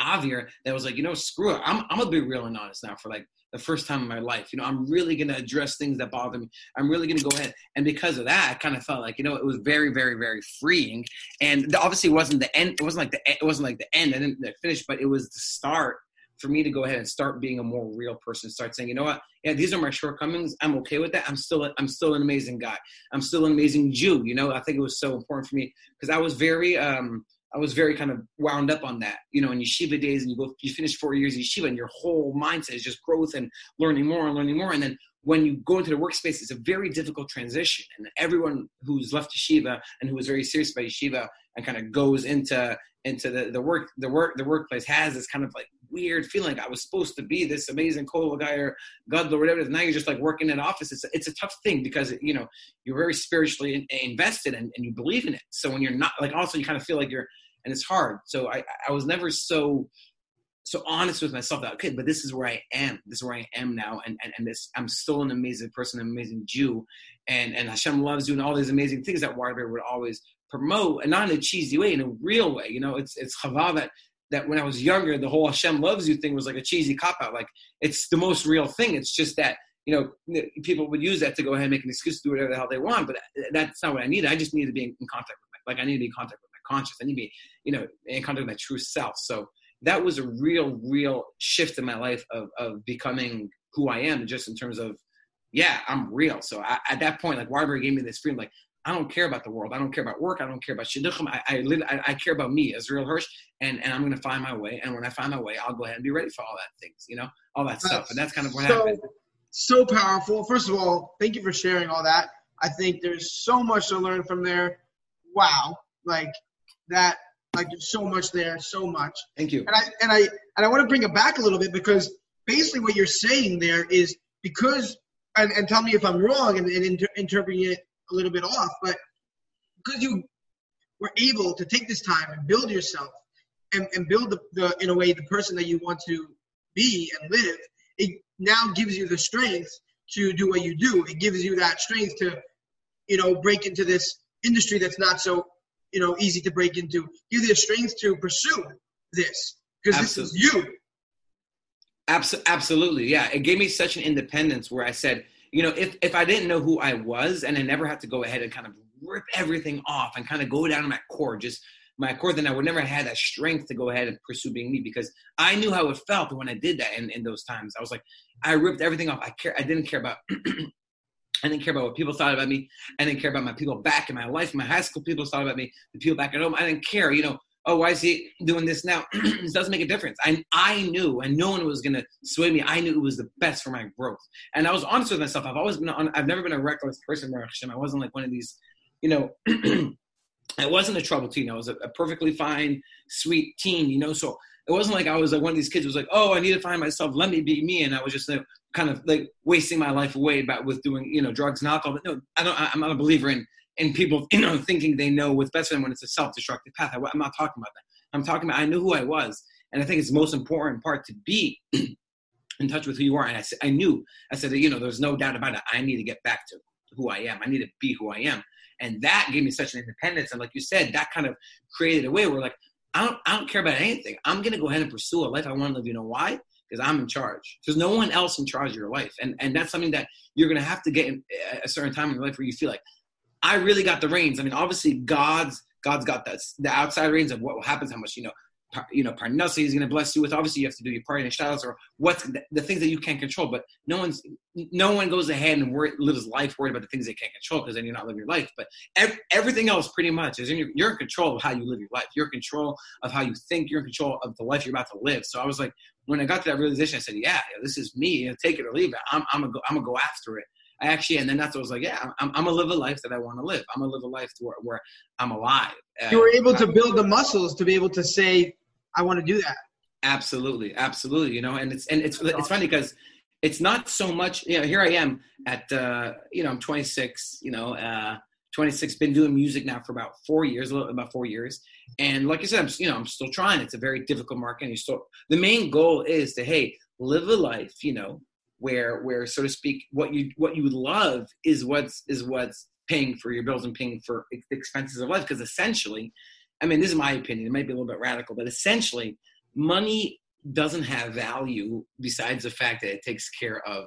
Avir that was like, you know, screw it. I'm, I'm gonna be real and honest now for like the first time in my life. You know, I'm really gonna address things that bother me. I'm really gonna go ahead. And because of that, I kind of felt like, you know, it was very, very, very freeing. And obviously it wasn't the end, it wasn't like the it wasn't like the end, I didn't finish, but it was the start for me to go ahead and start being a more real person start saying you know what? Yeah these are my shortcomings. I'm okay with that. I'm still i'm still an amazing guy. I'm still an amazing jew you know? I think it was so important for me because i was very um i was very kind of wound up on that you know in yeshiva days and you go you finish four years of yeshiva and your whole mindset is just growth and learning more and learning more and then when you go into the workspace it's a very difficult transition and everyone who's left yeshiva and who was very serious about yeshiva and kind of goes into into the, the work the work the workplace has this kind of like weird feeling. I was supposed to be this amazing kollel guy or God or whatever. Now you're just like working in an office. It's a, it's a tough thing because you know you're very spiritually invested and, and you believe in it. So when you're not like also you kind of feel like you're and it's hard. So I I was never so so honest with myself that okay, but this is where I am. This is where I am now, and and, and this I'm still an amazing person, an amazing Jew, and and Hashem loves doing all these amazing things that Waterbury would always promote, and not in a cheesy way, in a real way. You know, it's it's chava that that when I was younger, the whole Hashem loves you thing was like a cheesy cop out. Like it's the most real thing. It's just that you know people would use that to go ahead and make an excuse to do whatever the hell they want. But uh, that's not what I need. I just need to be in contact with my, like I need to be in contact with my conscious. I need to be you know in contact with my true self. So that was a real, real shift in my life of of becoming who I am, just in terms of yeah, I'm real. So I, at that point, like Waterbury gave me this freedom, like I don't care about the world. I don't care about work. I don't care about shidduchim. I, I, live, I, I care about me, Azriel Hirsch, and, and I'm going to find my way. And when I find my way, I'll go ahead and be ready for all that things, you know, all that That's stuff. And that's kind of what so, happened. So powerful. First of all, thank you for sharing all that. I think there's so much to learn from there. Wow, like that. Like there's so much there, so much. Thank you. And I and I and I want to bring it back a little bit because basically what you're saying there is because, and, and tell me if I'm wrong and, and inter- interpreting it a little bit off, but because you were able to take this time and build yourself and, and build the, the, in a way, the person that you want to be and live, it now gives you the strength to do what you do. It gives you that strength to, you know, break into this industry that's not so, you know, easy to break into. Give you the strength to pursue this because this is you. Absolutely, yeah. It gave me such an independence where I said, you know, if if I didn't know who I was and I never had to go ahead and kind of rip everything off and kind of go down to my core, just my core, then I would never have had that strength to go ahead and pursue being me because I knew how it felt when I did that in, in those times. I was like, I ripped everything off. I care. I didn't care about. *clears throat* I didn't care about what people thought about me. I didn't care about my people back in my life, my high school people thought about me, the people back at home. I didn't care. You know, oh, why is he doing this now? *clears throat* this doesn't make a difference. I, I knew, and no one was going to sway me. I knew it was the best for my growth. And I was honest with myself. I've always been, on, I've never been a reckless person, I wasn't like one of these, you know, *clears throat* I wasn't a trouble teen. I was a, a, perfectly fine, sweet teen, you know. So it wasn't like I was like one of these kids was like, oh, I need to find myself. Let me be me. And I was just like, kind of like wasting my life away about with doing, you know, drugs and alcohol. But no, I don't. I'm not a believer in in people, you know, thinking they know what's best for them when it's a self-destructive path. I, I'm not talking about that. I'm talking about I knew who I was, and I think it's the most important part to be *clears throat* in touch with who you are. And I I knew. I said, you know, there's no doubt about it. I need to get back to who I am. I need to be who I am. And that gave me such an independence. And like you said, that kind of created a way where like, I don't, I don't care about anything. I'm to go ahead and pursue a life I want to live. You know why? Because I'm in charge. There's no one else in charge of your life. And, and that's something that you're to have to get in eh, a certain time in your life where you feel like, I really got the reins. I mean, obviously God's, God's got the, the outside reins of what happens, how much, you know, you know, parnassah is going to bless you with. Obviously, you have to do your part in styles or what's the, the, things that you can't control. But no one's, no one goes ahead and worry, lives life worried about the things they can't control because then you're not living your life. But ev- everything else, pretty much, is in your, you're in control of how you live your life. You're in control of how you think. You're in control of the life you're about to live. So I was like, when I got to that realization, I said, yeah, this is me. You know, take it or leave it. I'm, I'm gonna go. I'm gonna go after it. I actually, and then that's what I was like, yeah, I'm, I'm gonna live a life that I want to live. I'm gonna live a life where, where I'm alive. You were able to build the muscles to be able to say, I want to do that. Absolutely, absolutely. You know, and it's and it's it's funny because it's not so much. You know, here I am at uh, you know I'm 26. You know, uh, 26. Been doing music now for about four years, a little about four years. And like I said, I'm you know I'm still trying. It's a very difficult market. And you still the main goal is to hey live a life. You know, where where so to speak what you what you love is what's is what's paying for your bills and paying for expenses of life because essentially I mean, this is my opinion. It might be a little bit radical, but essentially, money doesn't have value besides the fact that it takes care of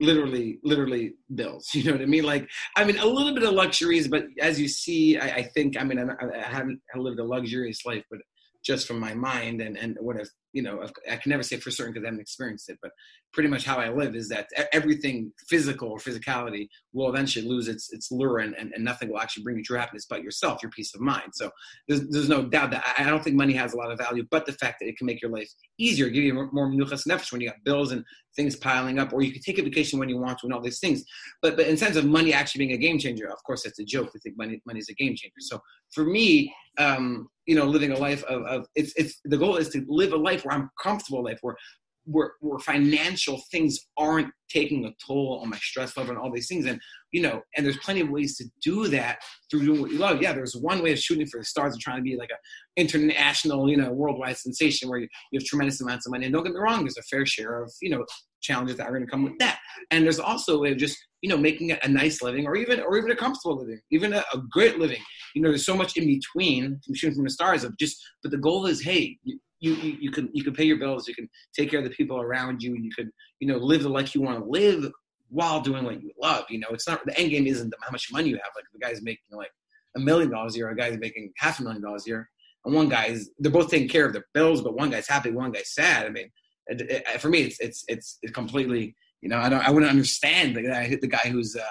literally literally bills *laughs* you know what i mean like i mean a little bit of luxuries but as you see i, I think i mean I, I haven't lived a luxurious life but just from my mind and and what I've you know I can never say for certain because I haven't experienced it, but pretty much how I live is that everything physical or physicality will eventually lose its its lure and, and, and nothing will actually bring you true happiness but yourself, your peace of mind. So there's, there's no doubt that I don't think money has a lot of value, but the fact that it can make your life easier, give you more menuchas nefesh when you got bills and things piling up, or you can take a vacation when you want to and all these things. But but in sense of money actually being a game changer, of course that's a joke to think money money is a game changer. So for me, um, you know, living a life of, of it's it's the goal is to live a life where I'm comfortable life where where, where financial things aren't taking a toll on my stress level and all these things. And, you know, and there's plenty of ways to do that through doing what you love. Yeah, there's one way of shooting for the stars and trying to be like an international, you know, worldwide sensation where you, you have tremendous amounts of money. And don't get me wrong, there's a fair share of, you know, challenges that are going to come with that. And there's also a way of just, you know, making a nice living or even, or even a comfortable living, even a, a great living. You know, there's so much in between from shooting from the stars of just, but the goal is, hey, you, you, you, can you can pay your bills, you can take care of the people around you, and you can you know live the life you want to live while doing what you love. You know, it's not the end game isn't how much money you have. Like the guy's making like a million dollars a year, a guy's making half a million dollars a year, and one guy's they're both taking care of their bills, but one guy's happy, one guy's sad. I mean, it, it, for me, it's it's it's, it's completely you know I don't I wouldn't understand the guy the guy who's uh,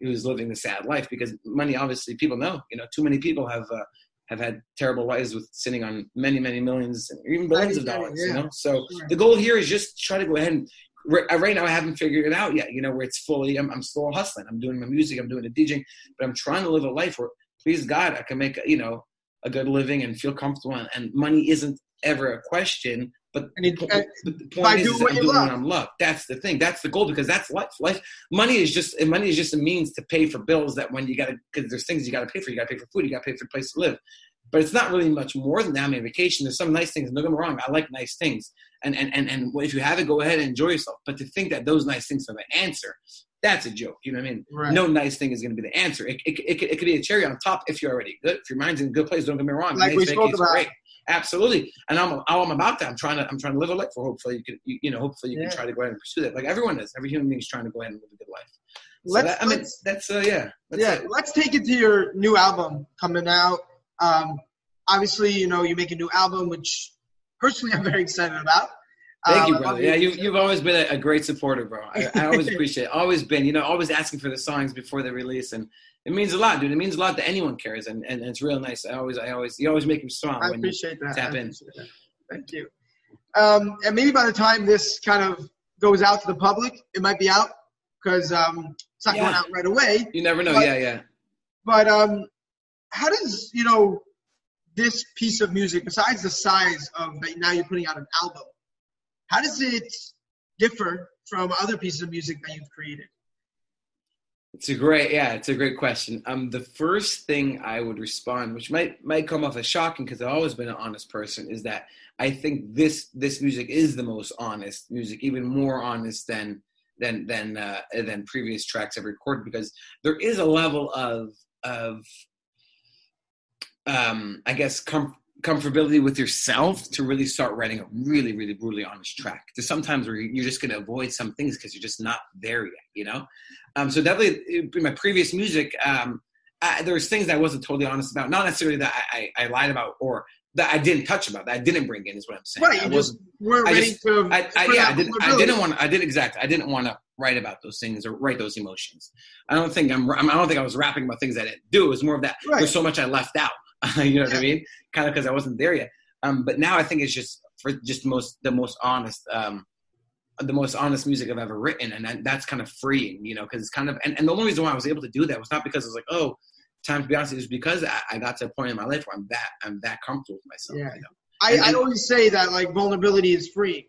who's living the sad life because money obviously people know you know too many people have. Uh, have had terrible lives with sitting on many, many millions, even billions of dollars. Yeah. You know, so sure. the goal here is just try to go ahead and uh, right now I haven't figured it out yet. You know, where it's fully, I'm, I'm still hustling. I'm doing my music. I'm doing the DJing, but I'm trying to live a life where, please God, I can make you know a good living and feel comfortable, and, and money isn't ever a question But, And it- the, but the point is, is what I'm you doing love. what I'm love. That's the thing. That's the goal because that's life. Life, money is just and money is just a means to pay for bills. That when you got to because there's things you got to pay for. You got to pay for food. You got to pay for a place to live. But it's not really much more than that. I mean, vacation. There's some nice things. Don't get me wrong. I like nice things, and and and and if you have it, go ahead and enjoy yourself. But to think that those nice things are the answer, that's a joke. You know what I mean? Right. No nice thing is going to be the answer. It, it, it, could- it could be a cherry on top if you're already good. If your mind's in a good place, don't get me wrong. Like Nice we spoke about. great. Absolutely, and I'm I'm about that. I'm trying to I'm trying to live a life where hopefully you can you, you know hopefully you Yeah. can try to go ahead and pursue that. Like everyone is. Every human being is trying to go ahead and live a good life. So Let's, that, I mean, that's uh, yeah. That's yeah, it. let's take it to your new album coming out. Um, obviously, you know, you make a new album, which personally I'm very excited about. Thank Um, you, brother. Yeah, you, you've always been a, great supporter, bro. I, I always *laughs* appreciate it. Always been, you know, always asking for the songs before they release. And it means a lot, dude. It means a lot that anyone cares. And, and, it's real nice. I always, I always, you always make me smile I when you appreciate that. tap in. that. Thank you. Um, and maybe by the time this kind of goes out to the public, it might be out because um, it's not going out right away. You never know. But- yeah, yeah. But um, how does you know this piece of music, besides the size of that now you're putting out an album, how does it differ from other pieces of music that you've created? It's a great, yeah, it's a great question. Um, the first thing I would respond, which might might come off as shocking because I've always been an honest person, is that I think this this music is the most honest music, even more honest than than than uh, than previous tracks I've recorded because there is a level of of um, I guess com- comfortability with yourself to really start writing a really really brutally honest track. There's sometimes where you're just going to avoid some things because you're just not there yet, you know. Um, so definitely in my previous music, um, I, there was things that I wasn't totally honest about. Not necessarily that I, I, I lied about or that I didn't touch about. That I didn't bring in is what I'm saying. Right, I you just wasn't- weren't I ready just- to. I, I, yeah, I didn't. I didn't want. I did exactly. I didn't want to write about those things or write those emotions. I don't think I'm. I don't think I was rapping about things I didn't do. It was more of that. Right. There's so much I left out. *laughs* you know what I mean? Kind of because I wasn't there yet. Um, but now I think it's just for just most the most honest. Um, the most honest music I've ever written, and that's kind of freeing, you know, because it's kind of, and, and the only reason why I was able to do that was not because I was like, oh, time to be honest, it was because I, I got to a point in my life where I'm that, I'm that comfortable with myself, Yeah. you know, I, and- I always say that like vulnerability is free.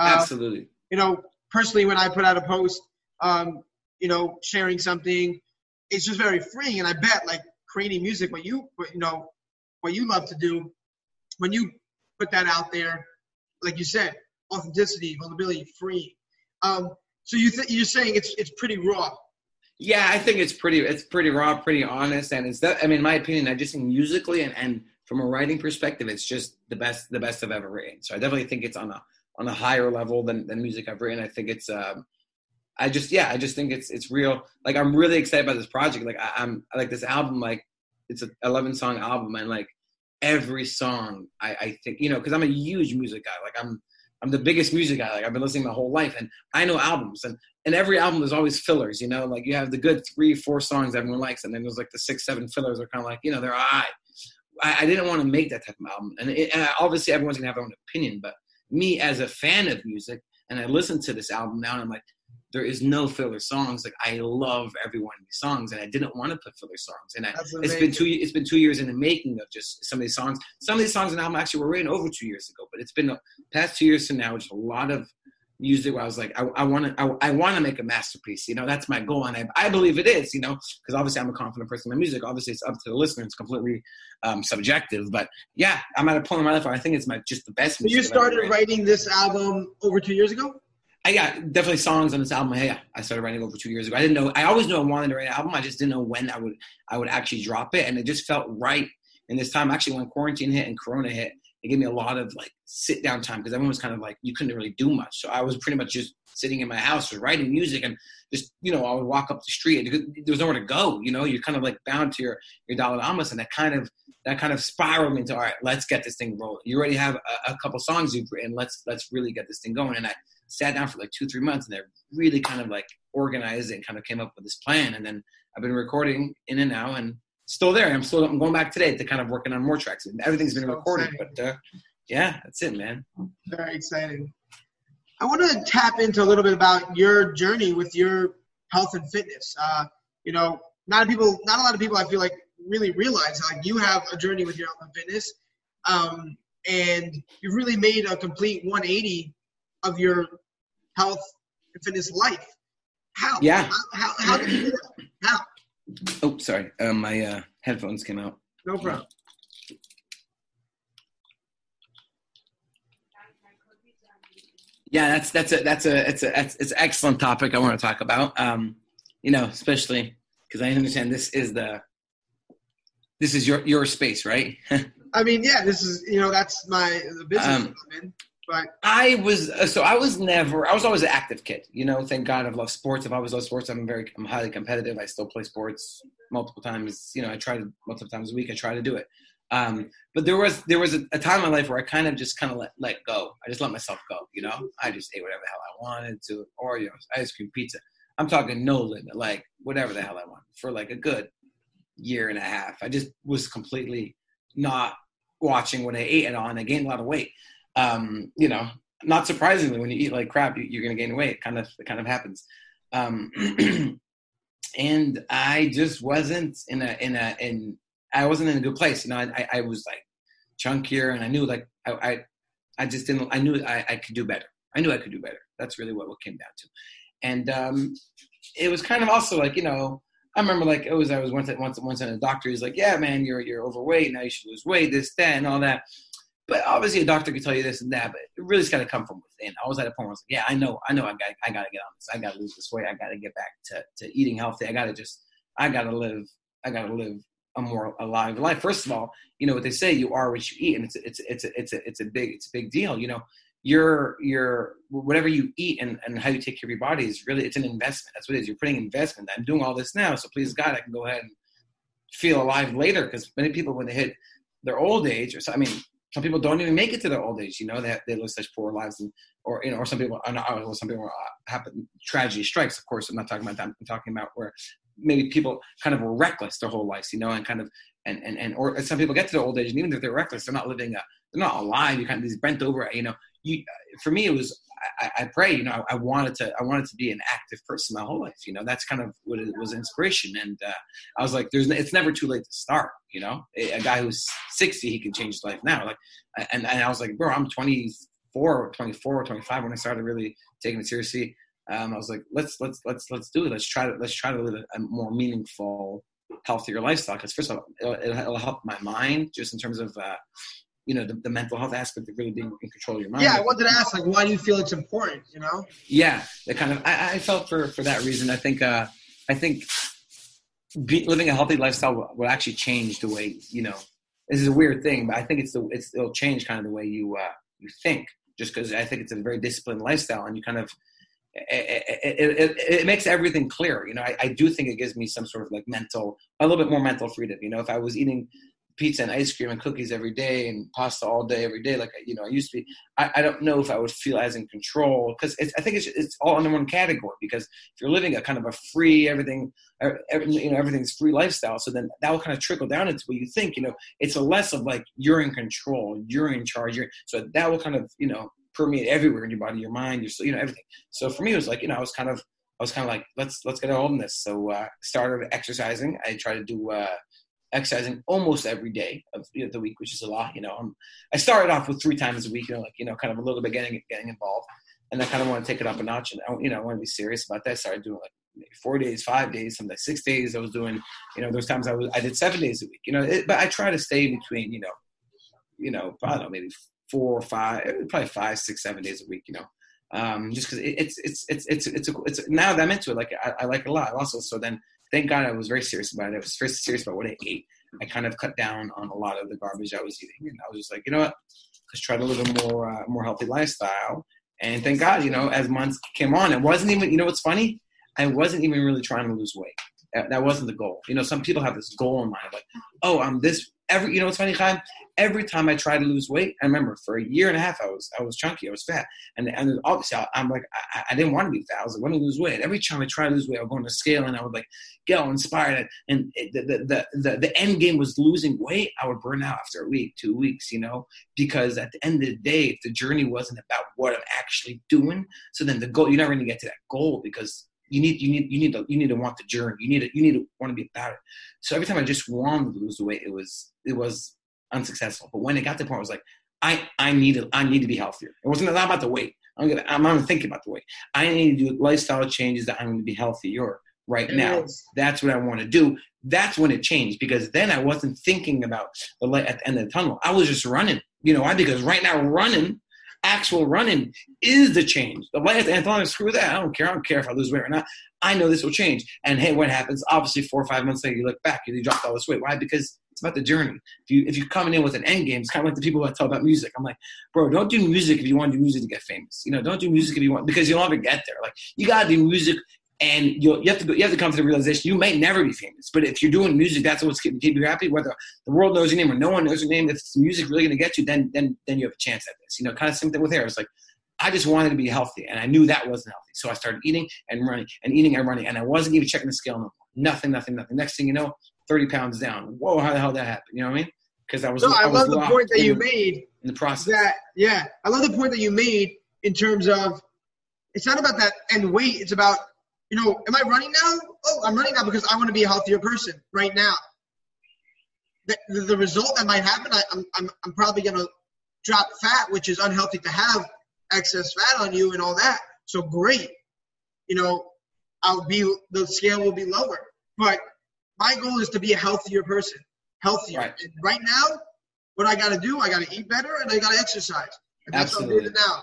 Uh, absolutely, you know, personally, when I put out a post, um, you know, sharing something, it's just very freeing. And I bet, like, creating music, what you, you know, what you love to do, when you put that out there, like you said, authenticity, vulnerability, free. Um, so you th- you're saying it's it's pretty raw. Yeah, I think it's pretty it's pretty raw, pretty honest, and it's that. I mean, in my opinion, I just think musically and, and from a writing perspective, it's just the best the best I've ever written. So I definitely think it's on a on a higher level than, than music I've written. I think it's um, I just yeah, I just think it's it's real. Like I'm really excited about this project. Like I, I'm like this album. Like it's an 11 song album, and like every song, I, I think you know because I'm a huge music guy. Like I'm I'm the biggest music guy. Like I've been listening my whole life, and I know albums, and and every album there's always fillers. You know, like you have the good three, four songs everyone likes, and then there's like the six, seven fillers are kind of like you know they're all right. I, I didn't want to make that type of album, and, it, and obviously everyone's gonna have their own opinion, but me as a fan of music, and I listen to this album now, and I'm like, there is no filler songs. Like I love every one of these songs, and I didn't want to put filler songs, and I, it's been two. It's been two years in the making of just some of these songs. Some of these songs in the album actually were written over two years ago, but it's been the past two years to now. Just a lot of music where I was like, I want to, I, I want to make a masterpiece. You know, that's my goal, and I, I believe it is. You know, because obviously I'm a confident person in my music. Obviously, it's up to the listener. It's completely um, subjective, but yeah, I'm at a point in my life where I think it's my just the best. So you started writing this album over two years ago. I got definitely songs on this album. Yeah, I started writing over two years ago. I didn't know. I always knew I wanted to write an album. I just didn't know when I would I would actually drop it, and it just felt right in this time. Actually, when quarantine hit and Corona hit, it gave me a lot of like sit down time because everyone was kind of like you couldn't really do much. So I was pretty much just sitting in my house, writing music, and just you know I would walk up the street. and There was nowhere to go. You know, you're kind of like bound to your your dollar and that kind of that kind of spiraled into all right, let's get this thing rolling. You already have a, a couple songs you've written. Let's let's really get this thing going. And I sat down for like two three months, and I really kind of like organized it and kind of came up with this plan. And then I've been recording in and out, and still there. I'm still I'm going back today to kind of working on more tracks. Everything's been So recorded, exciting. but uh, yeah, that's it, man. Very exciting. I want to tap into a little bit about your journey with your health and fitness. Uh, you know, not a people, not a lot of people. I feel like really realize like you have a journey with your health and fitness. Um, and you've really made a complete 180 of your health and fitness life. How? Yeah. How, how, how did you do that? How? Oh, sorry. Um, my uh, headphones came out. No problem. Yeah, that's that's a that's a it's a it's, it's an excellent topic I want to talk about. Um, you know, especially because I understand this is the this is your your space, right? *laughs* I mean, yeah, this is you know that's my the business Um, I'm in, but I was uh, so I was never I was always an active kid. You know, thank God I've loved sports. If I was loved sports. I'm very I'm highly competitive. I still play sports multiple times. You know, I try to multiple times a week. I try to do it. Um, but there was there was a, a time in my life where I kind of just kind of let let go. I just let myself go. You know, I just ate whatever the hell I wanted to Oreos, ice cream, pizza. I'm talking no limit, like whatever the hell I want for like a good year and a half. I just was completely not watching what I ate at all, and I gained a lot of weight. Um, you know, not surprisingly, when you eat like crap, you, you're going to gain weight. It kind of, it kind of happens. Um, *clears throat* and I just wasn't in a, in a, in, I wasn't in a good place. You know, I, I, was like chunkier, and I knew like I, I, I just didn't. I knew I, I could do better. I knew I could do better. That's really what what came down to. And um, it was kind of also like you know I remember like it was I was once at once once at a doctor. He's like, yeah, man, you're you're overweight now. You should lose weight. This that and all that. But obviously, a doctor could tell you this and that, but it really's got to come from within. I was at a point where I was like, yeah, I know, I know, I got, I got to get on this. I got to lose this weight. I got to get back to, to eating healthy. I got to just, I got to live, I got to live a more alive life. First of all, you know what they say, you are what you eat, and it's, it's, it's, a, it's a, it's a big, it's a big deal. You know, your, your, whatever you eat and, and how you take care of your body is really, it's an investment. That's what it is. You're putting investment. I'm doing all this now, so please God, I can go ahead and feel alive later. Because many people, when they hit their old age, or so, I mean, some people don't even make it to their old age. You know, they they live such poor lives, and or you know, or some people, or not, some people uh, happen tragedy strikes. Of course, I'm not talking about that. I'm talking about where maybe people kind of were reckless their whole lives, you know, and kind of and and and or some people get to their old age, and even if they're reckless, they're not living a, they're not alive. You kind of these bent over, you know. You for me, it was I, I pray, you know, I, I wanted to I wanted to be an active person my whole life. You know, that's kind of what it was inspiration, and uh, I was like, there's it's never too late to start. You know, a, guy who's 60, he can change his life now. Like, and and I was like, bro, I'm 24, 24, or 25 when I started really taking it seriously. Um, I was like, let's let's let's let's do it. Let's try to let's try to live a, a more meaningful, healthier lifestyle. Because first of all, it'll, it'll, help my mind just in terms of uh, you know the, the mental health aspect of really being in control of your mind. yeah, I wanted to ask like, why do you feel it's important? You know? yeah the kind of I, I felt for for that reason i think uh i think be, living a healthy lifestyle will, will actually change the way you know this is a weird thing but i think it's the it's it'll change kind of the way you uh you think just because i think it's a very disciplined lifestyle and you kind of it, it, it, it makes everything clear you know I, I do think it gives me some sort of like mental a little bit more mental freedom you know if i was eating pizza and ice cream and cookies every day and pasta all day every day like you know I used to be I, I don't know if I would feel as in control because I think it's it's all under one category because if you're living a kind of a free everything every, you know everything's free lifestyle so then that will kind of trickle down into what you think you know it's a less of like you're in control you're in charge you're, so that will kind of you know permeate everywhere in your body your mind your you know everything. So for me it was like you know I was kind of I was kind of like let's let's get a hold of this. So uh started exercising. I tried to do uh exercising almost every day of you know, the week, which is a lot. You know, I'm, I started off with three times a week. You know, like you know, kind of a little bit getting getting involved, and I kind of want to take it up a notch. And I, you know, I want to be serious about that. I started doing like four days, five days, sometimes six days. I was doing, you know, those times I was I did seven days a week. You know, it, but I try to stay between, you know, you know, I don't know, maybe four or five, probably five, six, seven days a week. You know. Um, just because it, it's it's it's it's it's a, it's now that I'm into it, like I, I like it a lot. Also, so then thank God I was very serious about it. I was very serious about what I ate. I kind of cut down on a lot of the garbage I was eating, and I was just like, you know what, let's try to live a more uh, more healthy lifestyle. And thank God, you know, as months came on, it wasn't even. You know what's funny? I wasn't even really trying to lose weight. That wasn't the goal. You know, some people have this goal in mind, like, oh, I'm this. Every, you know, what's funny, Chaim? Every time I try to lose weight, I remember for a year and a half, I was I was chunky, I was fat, and and obviously I, am like I, I, didn't want to be fat. I was like, want to lose weight. Every time I try to lose weight, I would go on the scale and I would like get all inspired. And the, the the, the the end game was losing weight. I would burn out after a week, two weeks, you know, because at the end of the day, if the journey wasn't about what I'm actually doing, so then the goal you're never going to get to that goal because you need you need you need to you need to want the journey. You need to you need to want to be about it. So every time I just wanted to lose the weight, it was it was unsuccessful. But when it got to the point, I was like, I I need to I need to be healthier. It wasn't not about the weight. I'm gonna I'm not thinking about the weight. I need to do lifestyle changes that I'm going to be healthier right It now. is. That's what I want to do. That's when it changed because then I wasn't thinking about the light at the end of the tunnel. I was just running. You know why? Because right now running, actual running is the change. The the tunnel, screw that. I don't care. I don't care if I lose weight or not. I know this will change. And hey, what happens? Obviously, four or five months later, you look back and you dropped all this weight. Why? Because it's about the journey. If you if you're coming in with an end game, it's kind of like the people that talk about music. I'm like, bro, don't do music if you want to do music to get famous. You know, don't do music if you want because you'll never get there. Like you gotta do music and you'll, you have to go, you have to come to the realization you may never be famous. But if you're doing music, that's what's keeping keep you happy. Whether the world knows your name or no one knows your name, if it's music really going to get you, then then then you have a chance at this. You know, kind of same thing with hair. It's like I just wanted to be healthy, and I knew that wasn't healthy, so I started eating and running and eating and running, and I wasn't even checking the scale no more. Nothing, nothing, nothing. Next thing you know, thirty pounds down. Whoa, how the hell did that happen? You know what I mean? Because I was. No, I, was love the point that you made. in the process. That yeah, I love the point that you made in terms of it's not about that end weight. It's about you know, am I running now? Oh, I'm running now because I want to be a healthier person right now. The, the, result that might happen, I, I'm, I'm, I'm probably going to drop fat, which is unhealthy to have excess fat on you and all that. So great. You know, I'll be, the scale will be lower. But my goal is to be a healthier person, healthier. Right. And right now, what I got to do, I got to eat better and I got to exercise. And that's what I'm Absolutely. doing now.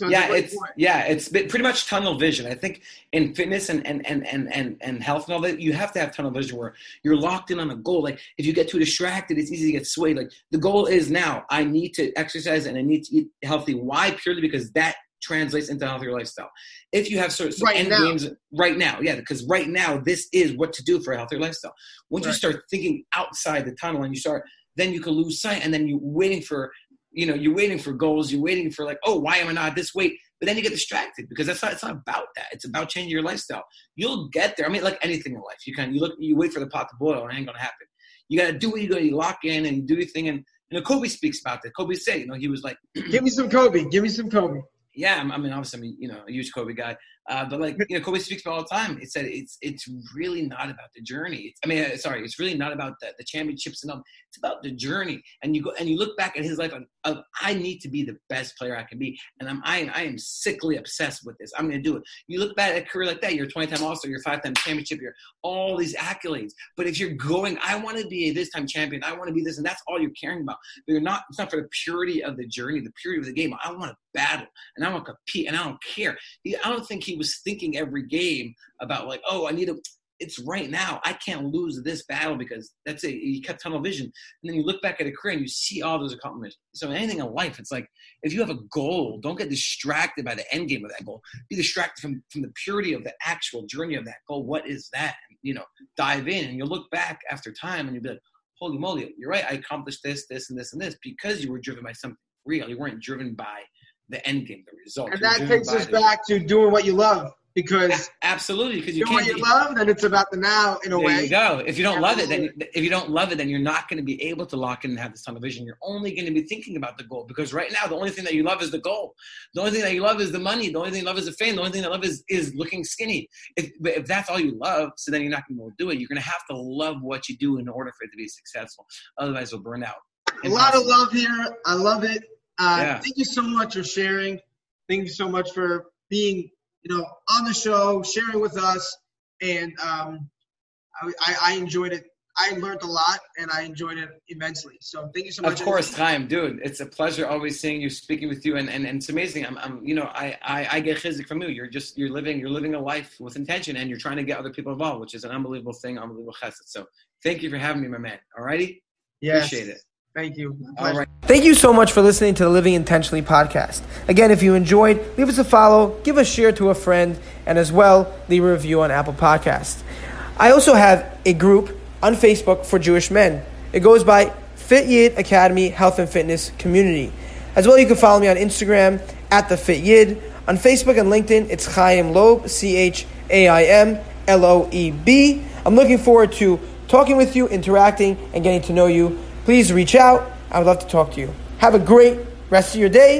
So it's yeah, it's point. yeah, it's been pretty much tunnel vision. I think in fitness and and, and, and, and and health and all that, you have to have tunnel vision where you're locked in on a goal. Like if you get too distracted, it's easy to get swayed. Like the goal is now I need to exercise and I need to eat healthy. Why? Purely because that translates into a healthier lifestyle. If you have certain Right end now. games right now, yeah, because right now this is what to do for a healthier lifestyle. Once you start thinking outside the tunnel and you start, then you can lose sight, and then you're waiting for, you know, you're waiting for goals. You're waiting for like, oh, why am I not this weight? But then you get distracted because that's not. It's not about that. It's about changing your lifestyle. You'll get there. I mean, like anything in life, you can. You look. You wait for the pot to boil, and it ain't gonna happen. You gotta do what you gotta. You lock in and do your thing. And you know, Kobe speaks about that. Kobe said, you know, he was like, Give me some Kobe. Give me some Kobe. *clears throat* yeah, I mean, obviously, I mean, you know, a huge Kobe guy, uh, but like, you know, Kobe speaks about all the time. It said it's it's really not about the journey. It's, I mean, uh, sorry, it's really not about the, the championships and all. It's about the journey. And you go and you look back at his life of, of I need to be the best player I can be, and I'm I, I am sickly obsessed with this. I'm going to do it. You look back at a career like that. You're a 20 time All Star. You're five time championship. You're all these accolades. But if you're going, I want to be a this time champion. I want to be this, and that's all you're caring about. But you're not. It's not for the purity of the journey, the purity of the game. I want to battle and I want to compete and I don't care. I don't think he was thinking every game about like, oh, I need to. It's right now. I can't lose this battle because that's it. He kept tunnel vision, and then you look back at a career and you see all those accomplishments. So anything in life, it's like if you have a goal, don't get distracted by the end game of that goal. Be distracted from from the purity of the actual journey of that goal. What is that? You know, dive in, and you'll look back after time, and you'll be like, holy moly, you're right. I accomplished this, this, and this, and this because you were driven by something real. You weren't driven by the end game, the result. And that takes us back to doing what you love because Absolutely, because you doing can't. you be- love, then it's about the now in a way. there way. you go. If you don't love it, then if you don't love it, then you're not going to be able to lock in and have this tunnel vision. You're only going to be thinking about the goal because right now the only thing that you love is the goal. The only thing that you love is the money. The only thing you love is the fame. The only thing that you love is is looking skinny. If but if that's all you love, so then you're not going to be able to do it. You're going to have to love what you do in order for it to be successful. Otherwise, you'll burn out. A lot of love here. I love it. Uh, Yeah. Thank you so much for sharing. Thank you so much for being, you know, on the show, sharing with us, and um, I, I, enjoyed it. I learned a lot, and I enjoyed it immensely. So thank you so much. Of course, time, dude. It's a pleasure always seeing you, speaking with you, and, and, and it's amazing. I'm, I'm you know, I, I, I get chizuk from you. You're just you're living you're living a life with intention, and you're trying to get other people involved, which is an unbelievable thing, unbelievable chesed. So thank you for having me, my man. Alrighty, Yes. appreciate it. Thank you. All right. Thank you so much for listening to the Living Intentionally podcast. Again, if you enjoyed, leave us a follow, give a share to a friend, and as well, leave a review on Apple Podcast. I also have a group on Facebook for Jewish men. It goes by Fit Yid Academy Health and Fitness Community. As well, you can follow me on Instagram at the Fit Yid. On Facebook and LinkedIn, it's Chaim Loeb, C H A I M L O E B. I'm looking forward to talking with you, interacting, and getting to know you. Please reach out. I would love to talk to you. Have a great rest of your day